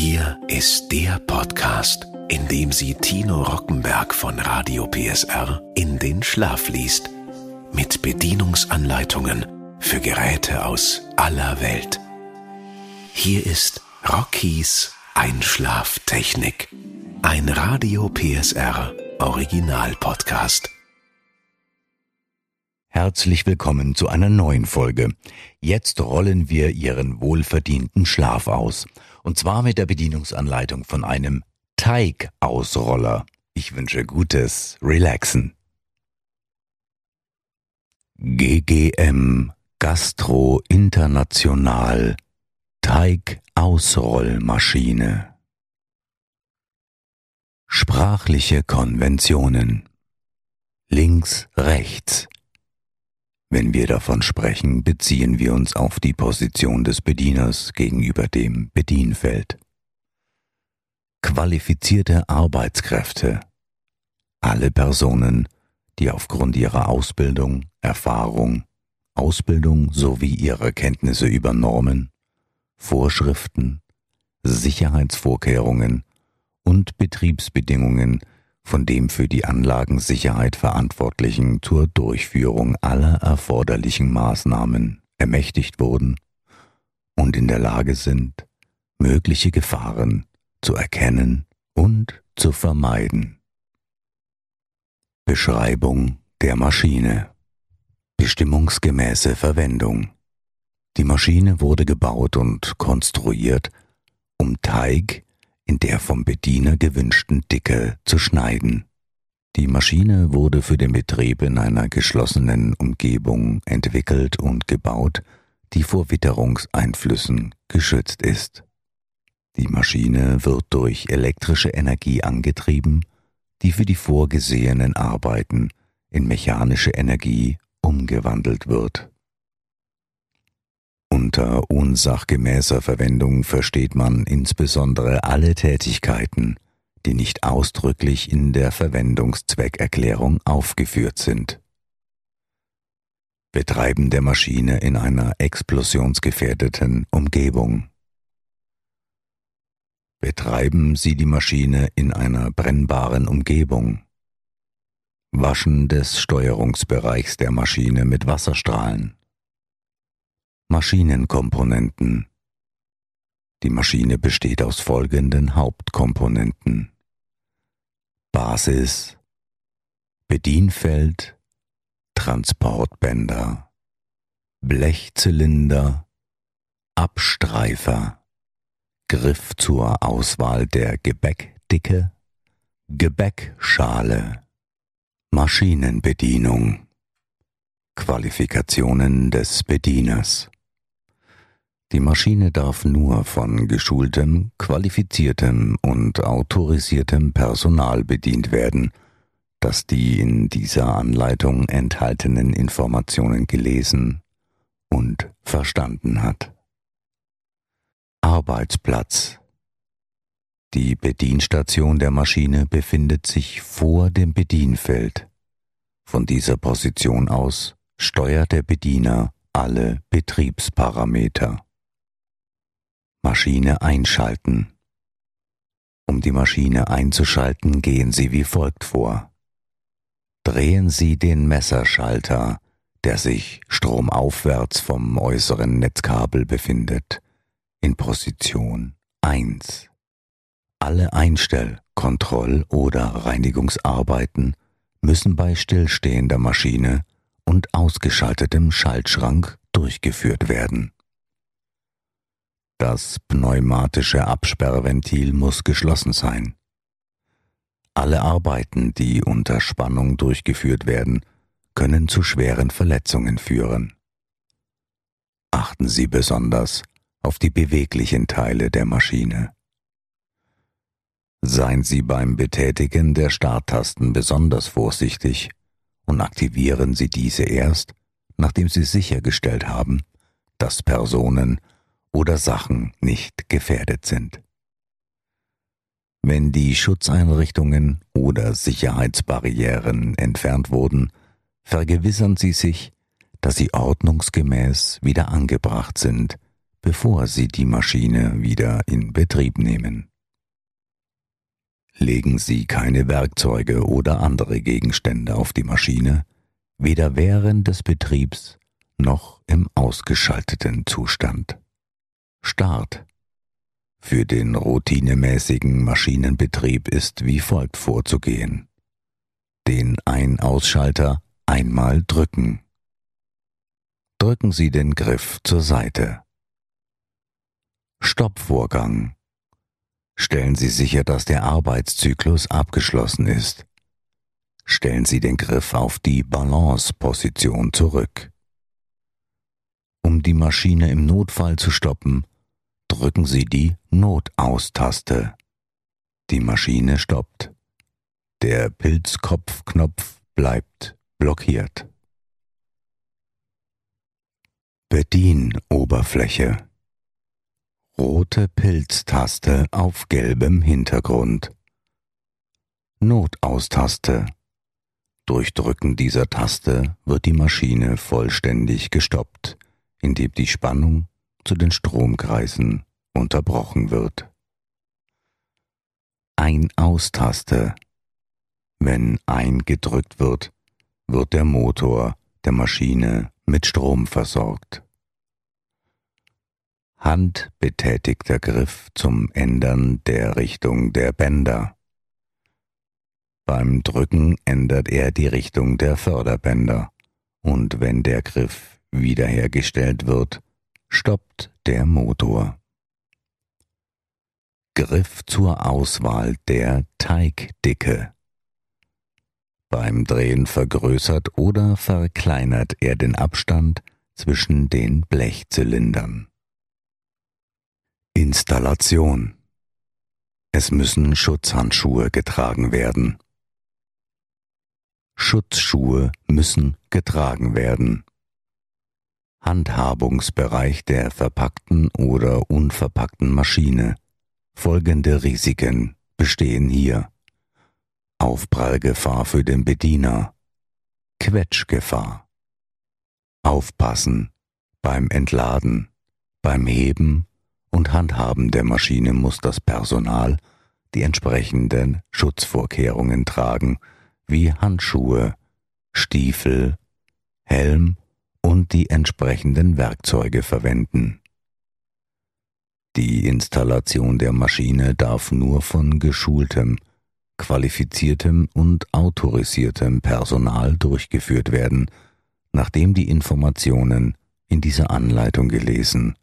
Hier ist der Podcast, in dem sie Tino Rockenberg von Radio PSR in den Schlaf liest. Mit Bedienungsanleitungen für Geräte aus aller Welt. Hier ist Rockies Einschlaftechnik. Ein Radio PSR Original Podcast. Herzlich willkommen zu einer neuen Folge. Jetzt rollen wir Ihren wohlverdienten Schlaf aus. Und zwar mit der Bedienungsanleitung von einem Teigausroller. Ich wünsche gutes Relaxen. GGM Gastro International Teigausrollmaschine. Sprachliche Konventionen. Links, rechts. Wenn wir davon sprechen, beziehen wir uns auf die Position des Bedieners gegenüber dem Bedienfeld. Qualifizierte Arbeitskräfte. Alle Personen, die aufgrund ihrer Ausbildung, Erfahrung, Ausbildung sowie ihrer Kenntnisse über Normen, Vorschriften, Sicherheitsvorkehrungen und Betriebsbedingungen von dem für die Anlagensicherheit Verantwortlichen zur Durchführung aller erforderlichen Maßnahmen ermächtigt wurden und in der Lage sind, mögliche Gefahren zu erkennen und zu vermeiden. Beschreibung der Maschine Bestimmungsgemäße Verwendung Die Maschine wurde gebaut und konstruiert, um Teig in der vom Bediener gewünschten Dicke zu schneiden. Die Maschine wurde für den Betrieb in einer geschlossenen Umgebung entwickelt und gebaut, die vor Witterungseinflüssen geschützt ist. Die Maschine wird durch elektrische Energie angetrieben, die für die vorgesehenen Arbeiten in mechanische Energie umgewandelt wird. Unter unsachgemäßer Verwendung versteht man insbesondere alle Tätigkeiten, die nicht ausdrücklich in der Verwendungszweckerklärung aufgeführt sind. Betreiben der Maschine in einer explosionsgefährdeten Umgebung. Betreiben Sie die Maschine in einer brennbaren Umgebung. Waschen des Steuerungsbereichs der Maschine mit Wasserstrahlen. Maschinenkomponenten. Die Maschine besteht aus folgenden Hauptkomponenten. Basis Bedienfeld Transportbänder Blechzylinder Abstreifer Griff zur Auswahl der Gebäckdicke Gebäckschale Maschinenbedienung. Qualifikationen des Bedieners die Maschine darf nur von geschultem, qualifiziertem und autorisiertem Personal bedient werden, das die in dieser Anleitung enthaltenen Informationen gelesen und verstanden hat. Arbeitsplatz Die Bedienstation der Maschine befindet sich vor dem Bedienfeld. Von dieser Position aus steuert der Bediener alle Betriebsparameter. Maschine einschalten. Um die Maschine einzuschalten, gehen Sie wie folgt vor. Drehen Sie den Messerschalter, der sich stromaufwärts vom äußeren Netzkabel befindet, in Position 1. Alle Einstell-, Kontroll- oder Reinigungsarbeiten müssen bei stillstehender Maschine und ausgeschaltetem Schaltschrank durchgeführt werden. Das pneumatische Absperrventil muss geschlossen sein. Alle Arbeiten, die unter Spannung durchgeführt werden, können zu schweren Verletzungen führen. Achten Sie besonders auf die beweglichen Teile der Maschine. Seien Sie beim Betätigen der Starttasten besonders vorsichtig und aktivieren Sie diese erst, nachdem Sie sichergestellt haben, dass Personen oder Sachen nicht gefährdet sind. Wenn die Schutzeinrichtungen oder Sicherheitsbarrieren entfernt wurden, vergewissern Sie sich, dass sie ordnungsgemäß wieder angebracht sind, bevor Sie die Maschine wieder in Betrieb nehmen. Legen Sie keine Werkzeuge oder andere Gegenstände auf die Maschine, weder während des Betriebs noch im ausgeschalteten Zustand. Start. Für den routinemäßigen Maschinenbetrieb ist wie folgt vorzugehen. Den Ein-Ausschalter einmal drücken. Drücken Sie den Griff zur Seite. Stoppvorgang. Stellen Sie sicher, dass der Arbeitszyklus abgeschlossen ist. Stellen Sie den Griff auf die Balance-Position zurück. Um die Maschine im Notfall zu stoppen, drücken Sie die Notaus-Taste. Die Maschine stoppt. Der Pilzkopfknopf bleibt blockiert. Bedienoberfläche. Rote Pilztaste auf gelbem Hintergrund. Notaustaste. Durch Drücken dieser Taste wird die Maschine vollständig gestoppt, indem die Spannung zu den Stromkreisen unterbrochen wird. Ein-Aus-Taste. Wenn eingedrückt wird, wird der Motor der Maschine mit Strom versorgt. Handbetätigter Griff zum Ändern der Richtung der Bänder. Beim Drücken ändert er die Richtung der Förderbänder und wenn der Griff wiederhergestellt wird, stoppt der Motor. Griff zur Auswahl der Teigdicke. Beim Drehen vergrößert oder verkleinert er den Abstand zwischen den Blechzylindern. Installation. Es müssen Schutzhandschuhe getragen werden. Schutzschuhe müssen getragen werden. Handhabungsbereich der verpackten oder unverpackten Maschine. Folgende Risiken bestehen hier. Aufprallgefahr für den Bediener. Quetschgefahr. Aufpassen beim Entladen, beim Heben und Handhaben der Maschine muss das Personal die entsprechenden Schutzvorkehrungen tragen, wie Handschuhe, Stiefel, Helm die entsprechenden Werkzeuge verwenden. Die Installation der Maschine darf nur von geschultem, qualifiziertem und autorisiertem Personal durchgeführt werden, nachdem die Informationen in dieser Anleitung gelesen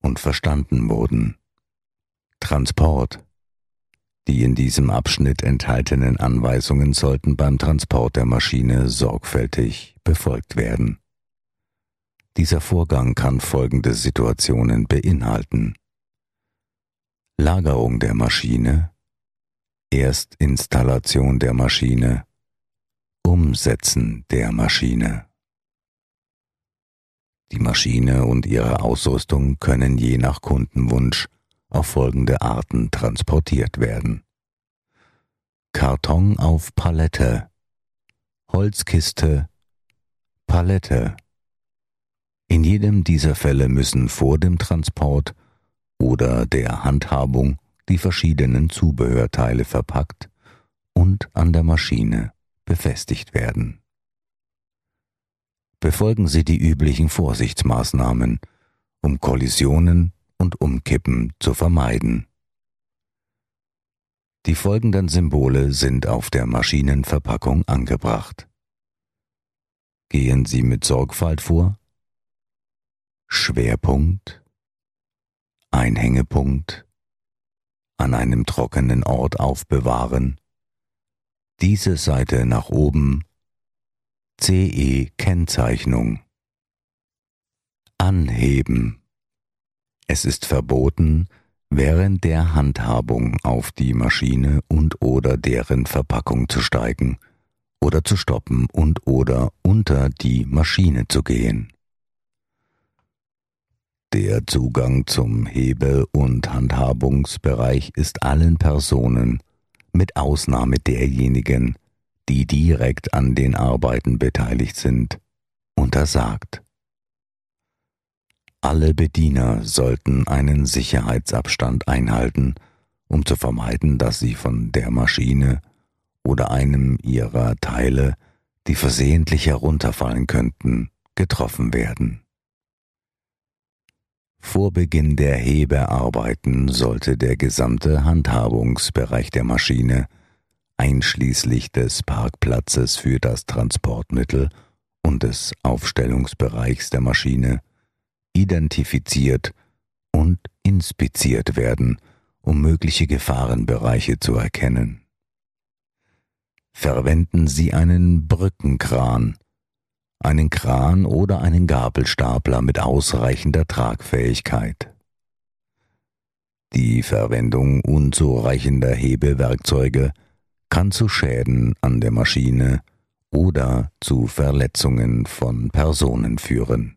und verstanden wurden. Transport. Die in diesem Abschnitt enthaltenen Anweisungen sollten beim Transport der Maschine sorgfältig befolgt werden. Dieser Vorgang kann folgende Situationen beinhalten. Lagerung der Maschine, Erstinstallation der Maschine, Umsetzen der Maschine. Die Maschine und ihre Ausrüstung können je nach Kundenwunsch auf folgende Arten transportiert werden. Karton auf Palette, Holzkiste, Palette. In jedem dieser Fälle müssen vor dem Transport oder der Handhabung die verschiedenen Zubehörteile verpackt und an der Maschine befestigt werden befolgen Sie die üblichen Vorsichtsmaßnahmen, um Kollisionen und Umkippen zu vermeiden. Die folgenden Symbole sind auf der Maschinenverpackung angebracht. Gehen Sie mit Sorgfalt vor. Schwerpunkt, Einhängepunkt, an einem trockenen Ort aufbewahren, diese Seite nach oben CE-Kennzeichnung Anheben. Es ist verboten, während der Handhabung auf die Maschine und oder deren Verpackung zu steigen oder zu stoppen und oder unter die Maschine zu gehen. Der Zugang zum Hebe- und Handhabungsbereich ist allen Personen, mit Ausnahme derjenigen, die direkt an den Arbeiten beteiligt sind, untersagt. Alle Bediener sollten einen Sicherheitsabstand einhalten, um zu vermeiden, dass sie von der Maschine oder einem ihrer Teile, die versehentlich herunterfallen könnten, getroffen werden. Vor Beginn der Hebearbeiten sollte der gesamte Handhabungsbereich der Maschine, einschließlich des Parkplatzes für das Transportmittel und des Aufstellungsbereichs der Maschine, identifiziert und inspiziert werden, um mögliche Gefahrenbereiche zu erkennen. Verwenden Sie einen Brückenkran, einen Kran oder einen Gabelstapler mit ausreichender Tragfähigkeit. Die Verwendung unzureichender Hebewerkzeuge kann zu Schäden an der Maschine oder zu Verletzungen von Personen führen.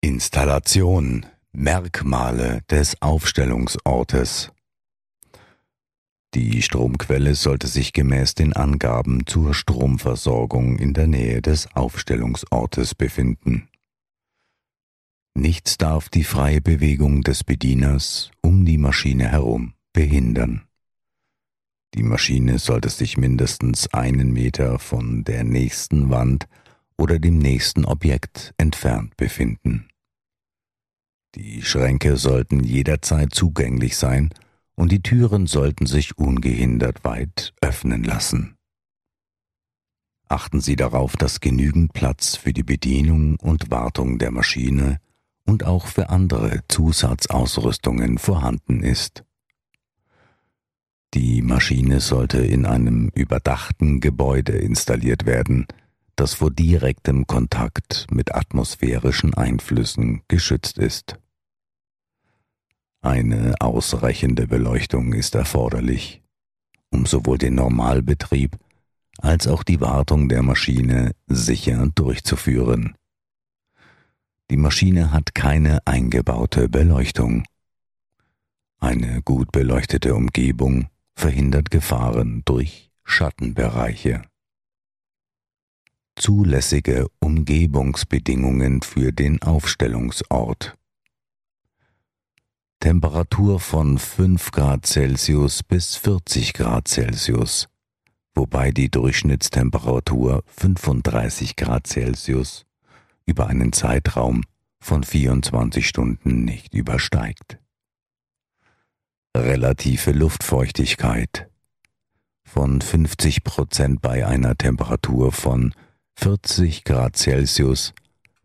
Installation Merkmale des Aufstellungsortes die Stromquelle sollte sich gemäß den Angaben zur Stromversorgung in der Nähe des Aufstellungsortes befinden. Nichts darf die freie Bewegung des Bedieners um die Maschine herum behindern. Die Maschine sollte sich mindestens einen Meter von der nächsten Wand oder dem nächsten Objekt entfernt befinden. Die Schränke sollten jederzeit zugänglich sein und die Türen sollten sich ungehindert weit öffnen lassen. Achten Sie darauf, dass genügend Platz für die Bedienung und Wartung der Maschine und auch für andere Zusatzausrüstungen vorhanden ist. Die Maschine sollte in einem überdachten Gebäude installiert werden, das vor direktem Kontakt mit atmosphärischen Einflüssen geschützt ist. Eine ausreichende Beleuchtung ist erforderlich, um sowohl den Normalbetrieb als auch die Wartung der Maschine sicher durchzuführen. Die Maschine hat keine eingebaute Beleuchtung. Eine gut beleuchtete Umgebung verhindert Gefahren durch Schattenbereiche. Zulässige Umgebungsbedingungen für den Aufstellungsort. Temperatur von 5 Grad Celsius bis 40 Grad Celsius, wobei die Durchschnittstemperatur 35 Grad Celsius über einen Zeitraum von 24 Stunden nicht übersteigt. Relative Luftfeuchtigkeit von 50 Prozent bei einer Temperatur von 40 Grad Celsius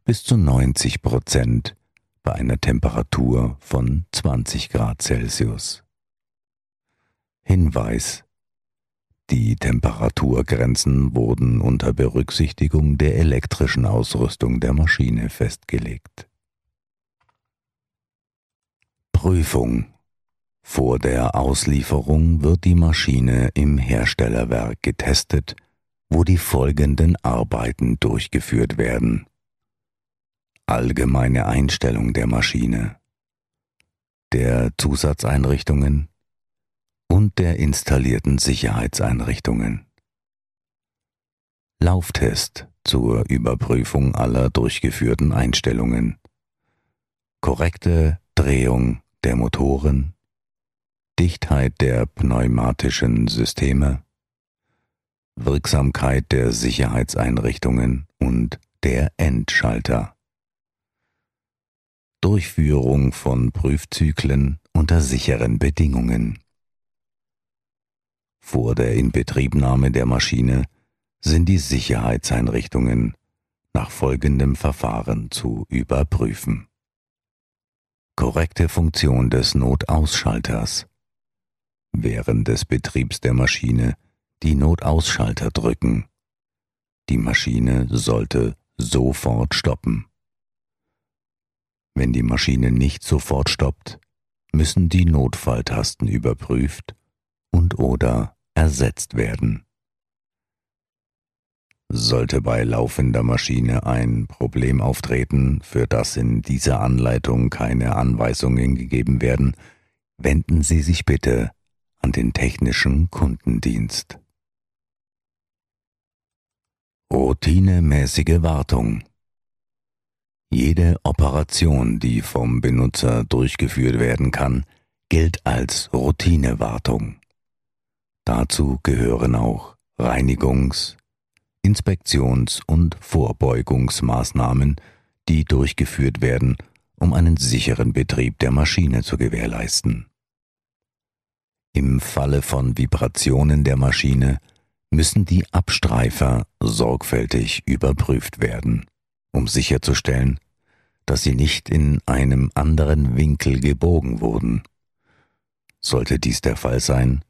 bis zu 90 Prozent bei einer Temperatur von 20 Grad Celsius. Hinweis die Temperaturgrenzen wurden unter Berücksichtigung der elektrischen Ausrüstung der Maschine festgelegt. Prüfung Vor der Auslieferung wird die Maschine im Herstellerwerk getestet, wo die folgenden Arbeiten durchgeführt werden allgemeine Einstellung der Maschine, der Zusatzeinrichtungen und der installierten Sicherheitseinrichtungen. Lauftest zur Überprüfung aller durchgeführten Einstellungen. Korrekte Drehung der Motoren, Dichtheit der pneumatischen Systeme, Wirksamkeit der Sicherheitseinrichtungen und der Endschalter. Durchführung von Prüfzyklen unter sicheren Bedingungen. Vor der Inbetriebnahme der Maschine sind die Sicherheitseinrichtungen nach folgendem Verfahren zu überprüfen. Korrekte Funktion des Notausschalters. Während des Betriebs der Maschine die Notausschalter drücken. Die Maschine sollte sofort stoppen. Wenn die Maschine nicht sofort stoppt, müssen die Notfalltasten überprüft und oder ersetzt werden. Sollte bei laufender Maschine ein Problem auftreten, für das in dieser Anleitung keine Anweisungen gegeben werden, wenden Sie sich bitte an den technischen Kundendienst. Routinemäßige Wartung Jede Operation, die vom Benutzer durchgeführt werden kann, gilt als Routinewartung. Dazu gehören auch Reinigungs-, Inspektions- und Vorbeugungsmaßnahmen, die durchgeführt werden, um einen sicheren Betrieb der Maschine zu gewährleisten. Im Falle von Vibrationen der Maschine müssen die Abstreifer sorgfältig überprüft werden, um sicherzustellen, dass sie nicht in einem anderen Winkel gebogen wurden. Sollte dies der Fall sein,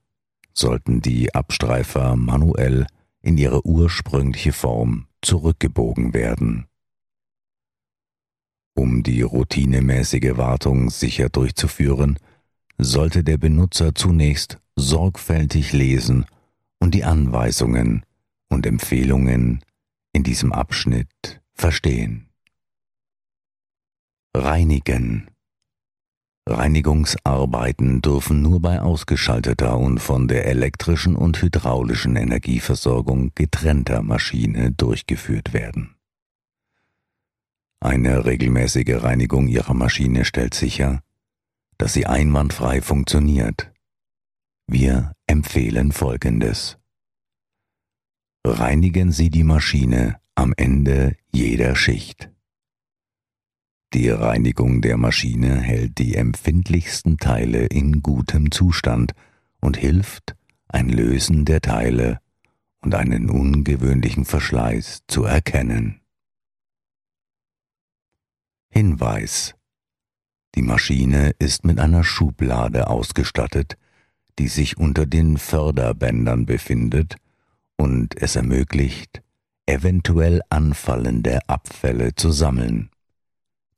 sollten die Abstreifer manuell in ihre ursprüngliche Form zurückgebogen werden. Um die routinemäßige Wartung sicher durchzuführen, sollte der Benutzer zunächst sorgfältig lesen und die Anweisungen und Empfehlungen in diesem Abschnitt verstehen. Reinigen Reinigungsarbeiten dürfen nur bei ausgeschalteter und von der elektrischen und hydraulischen Energieversorgung getrennter Maschine durchgeführt werden. Eine regelmäßige Reinigung Ihrer Maschine stellt sicher, dass sie einwandfrei funktioniert. Wir empfehlen Folgendes. Reinigen Sie die Maschine am Ende jeder Schicht. Die Reinigung der Maschine hält die empfindlichsten Teile in gutem Zustand und hilft, ein Lösen der Teile und einen ungewöhnlichen Verschleiß zu erkennen. Hinweis Die Maschine ist mit einer Schublade ausgestattet, die sich unter den Förderbändern befindet und es ermöglicht, eventuell anfallende Abfälle zu sammeln.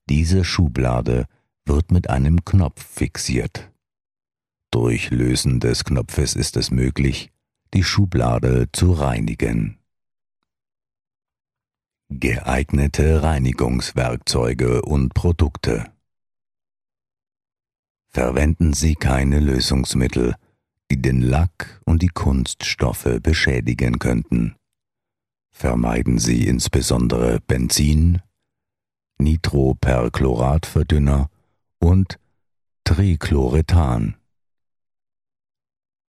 Diese Schublade wird mit einem Knopf fixiert. Durch Lösen des Knopfes ist es möglich, die Schublade zu reinigen. Geeignete Reinigungswerkzeuge und Produkte Verwenden Sie keine Lösungsmittel, die den Lack und die Kunststoffe beschädigen könnten. Vermeiden Sie insbesondere Benzin, Nitroperchloratverdünner und Trichlorethan.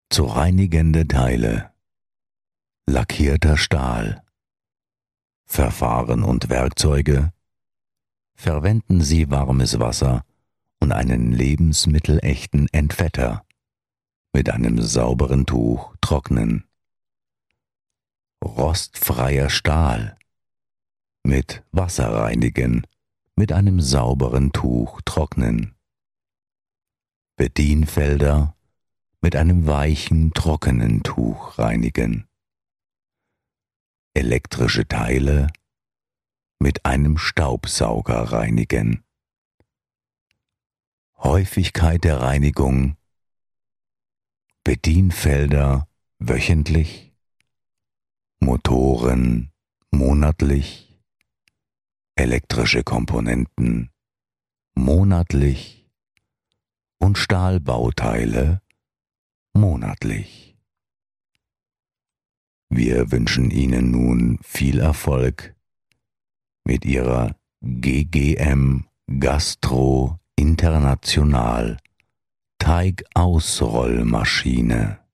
Zu reinigende Teile lackierter Stahl Verfahren und Werkzeuge Verwenden Sie warmes Wasser und einen lebensmittelechten Entfetter. Mit einem sauberen Tuch trocknen. Rostfreier Stahl. Mit Wasser reinigen mit einem sauberen Tuch trocknen. Bedienfelder mit einem weichen, trockenen Tuch reinigen. Elektrische Teile mit einem Staubsauger reinigen. Häufigkeit der Reinigung Bedienfelder wöchentlich, Motoren monatlich, elektrische Komponenten monatlich und Stahlbauteile monatlich. Wir wünschen Ihnen nun viel Erfolg mit Ihrer GGM Gastro International Teigausrollmaschine.